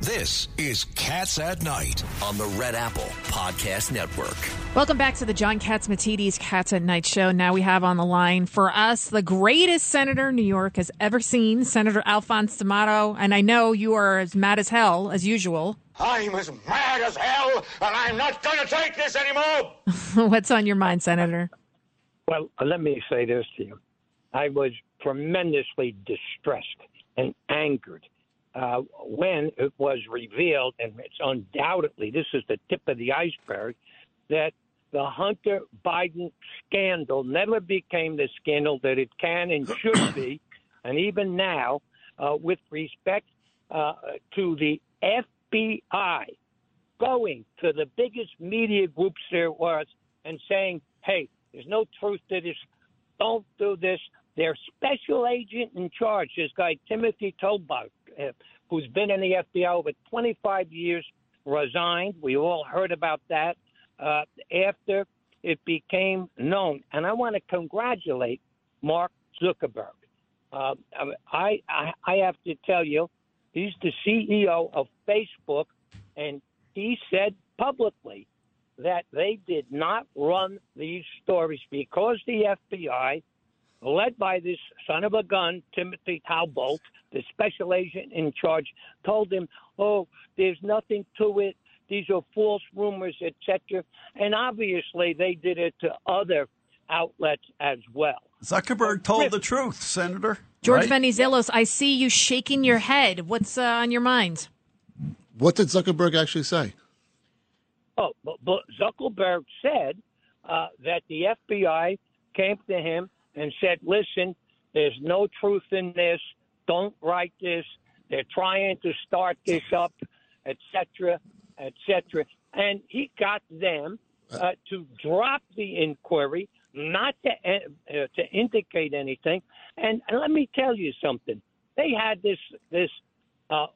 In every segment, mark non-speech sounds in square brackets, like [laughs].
This is Cats at Night on the Red Apple Podcast Network. Welcome back to the John Katz Catsimatidis Cats at Night show. Now we have on the line for us the greatest senator New York has ever seen, Senator Alphonse D'Amato. And I know you are as mad as hell as usual. I'm as mad as hell, and I'm not going to take this anymore. [laughs] What's on your mind, Senator? Well, let me say this to you. I was tremendously distressed and angered uh, when it was revealed, and it's undoubtedly, this is the tip of the iceberg, that the Hunter Biden scandal never became the scandal that it can and should be. And even now, uh, with respect uh, to the FBI going to the biggest media groups there was and saying, hey, there's no truth to this. Don't do this. Their special agent in charge, this guy Timothy uh, who's been in the FBI over 25 years, resigned. We all heard about that uh, after it became known. And I want to congratulate Mark Zuckerberg. Uh, I, I I have to tell you, he's the CEO of Facebook, and he said publicly that they did not run these stories because the FBI led by this son of a gun, Timothy Talbot, the special agent in charge, told him, "Oh, there's nothing to it. These are false rumors, etc." And obviously, they did it to other outlets as well. Zuckerberg told the truth, Senator. George right? Venizelos, I see you shaking your head. What's uh, on your mind? What did Zuckerberg actually say? Oh, but, but Zuckerberg said uh, that the FBI came to him and said, listen, there's no truth in this. Don't write this. They're trying to start this up, etc., etc. And he got them uh, to drop the inquiry, not to uh, to indicate anything. And, and, let me tell you something. They had this this uh,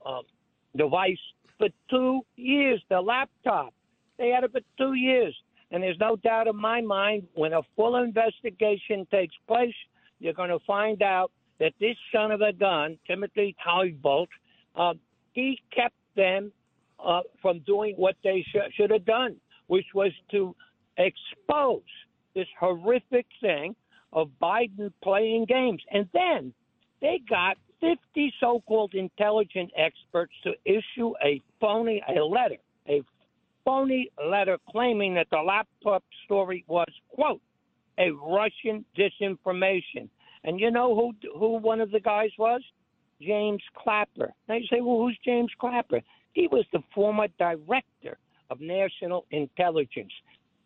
device for two years. The laptop. They had it for two years. And there's no doubt in my mind when a full investigation takes place, you're going to find out that this son of a gun, Timothy Talbot, uh, he kept them uh, from doing what they sh- should have done, which was to expose this horrific thing of Biden playing games. And then they got 50 so called intelligent experts to issue a phony, a letter, a phony letter claiming that the laptop story was, quote, a Russian disinformation. And you know who who one of the guys was? James Clapper. Now you say, well, who's James Clapper? He was the former director of national intelligence.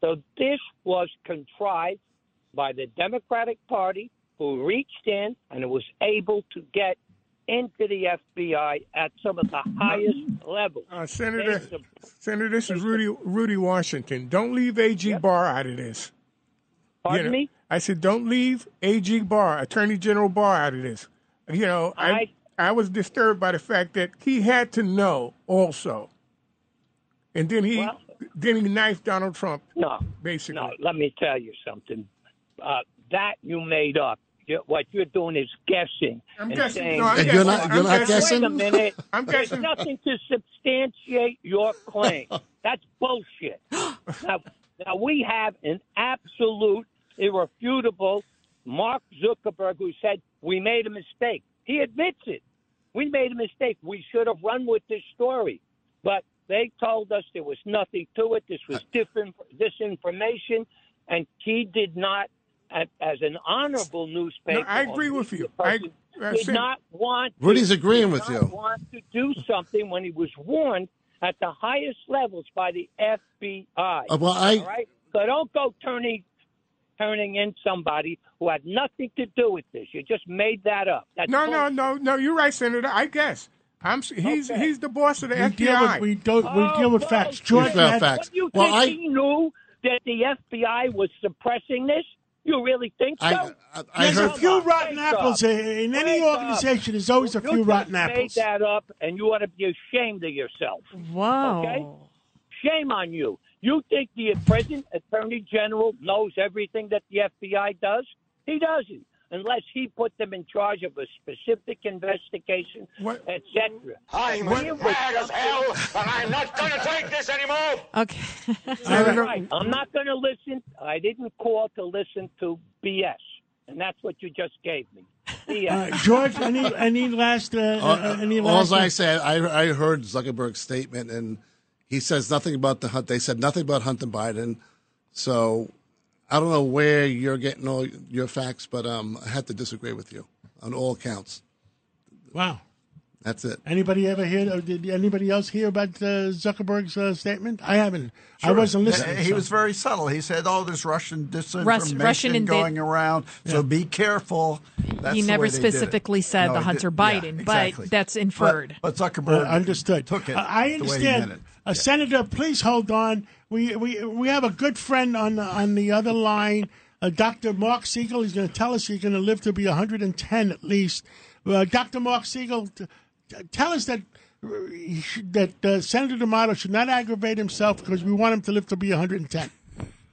So this was contrived by the Democratic Party, who reached in and was able to get into the FBI at some of the highest levels. Uh, Senator, Senator, this is Rudy Rudy Washington. Don't leave AG yep. Barr out of this. Pardon you know, me? I said don't leave AG Barr, Attorney General Barr, out of this. You know, I, I I was disturbed by the fact that he had to know also, and then he well, then he knifed Donald Trump. No, basically. No, let me tell you something. Uh, that you made up you're, what you're doing is guessing. I'm guessing. Saying, no, I'm guessing. you're not, you're I'm not guessing? Wait a minute. [laughs] I'm There's guessing. nothing to substantiate your claim. [laughs] That's bullshit. now, now, we have an absolute, irrefutable Mark Zuckerberg who said, We made a mistake. He admits it. We made a mistake. We should have run with this story. But they told us there was nothing to it. This was different disinformation. And he did not as an honorable newspaper. No, I agree with you. I, I did not want. To, Rudy's agreeing with you. Want to do something when he was warned at the highest levels by the FBI. Uh, well, I. All right, so don't go turning turning in somebody who had nothing to do with this. You just made that up. That's no, bullshit. no, no, no. You're right, Senator. I guess. I'm. He's Okay. he's the boss of the We FBI. deal with we don't we Oh, deal with well, facts. We George found had- facts. What, you Well, think I- he knew that the FBI was suppressing this? You really think so? I, I, I There's heard. a few Wake rotten up. apples uh, in any Wake up. organization. There's always a you few just rotten made apples. that up, and you ought to be ashamed of yourself. Wow. Okay. Shame on you. You think the present Attorney General knows everything that the FBI does? He doesn't. unless he put them in charge of a specific investigation, etc. I'm mad as hell, and I'm not going to take this anymore. Okay. [laughs] All right. I'm not going to listen. I didn't call to listen to BS, and that's what you just gave me. BS. Uh, George, any any last uh, uh, any All last? I said, I, I heard Zuckerberg's statement, and he says nothing about the hunt. They said nothing about Hunter Biden. So I don't know where you're getting all your facts, but um, I had to disagree with you on all counts. Wow. That's it. Anybody ever hear? Or did anybody else hear about uh, Zuckerberg's uh, statement? I haven't. I wasn't listening. He so- was very subtle. He said, "Oh, there's Russian disinformation Russian and going around, so be careful." That's he never way they did it. specifically said No, the he Hunter did- yeah, Biden, exactly. but that's inferred. But, but Zuckerberg Uh, understood. took it. Uh, I the way he understand. Uh, Senator, please hold on. We we we have a good friend on the, on the other line, uh, Dr. Marc Siegel. He's going to tell us he's going to live to be 110 at least. Uh, Dr. Marc Siegel, t- t- tell us that should- that uh, Senator D'Amato should not aggravate himself because we want him to live to be 110.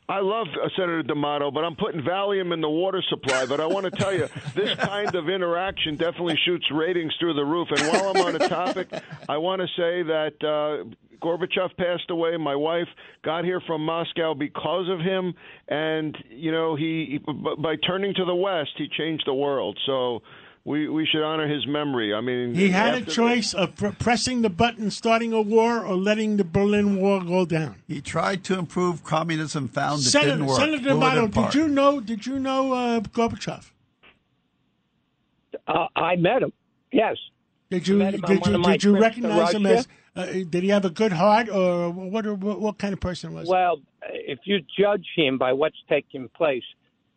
I love uh, Senator D'Amato, but I'm putting Valium in the water supply. But I want to tell you, [laughs] this kind of interaction definitely shoots ratings through the roof. And while I'm on the topic, I want to say that uh, Gorbachev passed away. My wife got here from Moscow because of him, and you know, he, he by turning to the West, he changed the world. So. We, we should honor his memory. I mean, He had a after- choice of pr- pressing the button, starting a war, or letting the Berlin Wall go down. He tried to improve communism, found it didn't work. Senator Blew it did you know? Did you know uh, Gorbachev? Uh, I met him. Yes. Did you him did you did you trips to recognize him as? Uh, did he have a good heart, or what? What, what kind of person was? he? Well, if you judge him by what's taking place,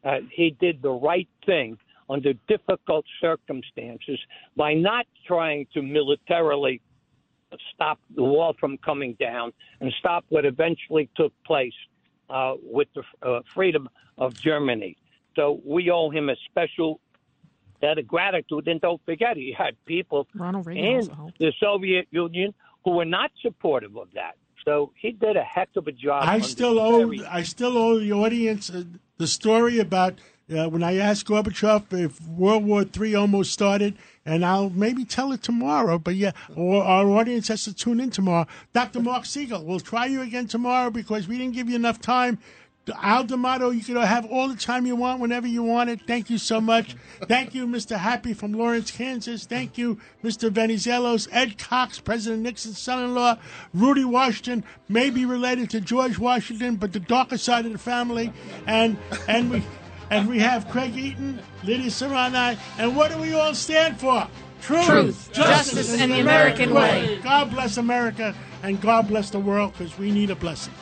uh, he did the right thing under difficult circumstances by not trying to militarily stop the wall from coming down and stop what eventually took place uh, with the uh, freedom of Germany. So we owe him a special debt of gratitude. And don't forget, he had people Ronald in the Soviet Union who were not supportive of that. So he did a heck of a job. I still owe very- I still owe the audience uh, the story about uh, when I asked Gorbachev if World War III almost started, and I'll maybe tell it tomorrow. But yeah, or our audience has to tune in tomorrow. Dr. Marc Siegel, we'll try you again tomorrow because we didn't give you enough time. Al D'Amato, you can have all the time you want whenever you want it. Thank you so much. Thank you, Mr. Happy from Lawrence, Kansas. Thank you, Mr. Venizelos. Ed Cox, President Nixon's son-in-law. Rudy Washington may be related to George Washington, but the darker side of the family. And and we and we have Craig Eaton, Lydia Serrani, and what do we all stand for? Truth, Truth, justice, and the American way. God bless America, and God bless the world, because we need a blessing.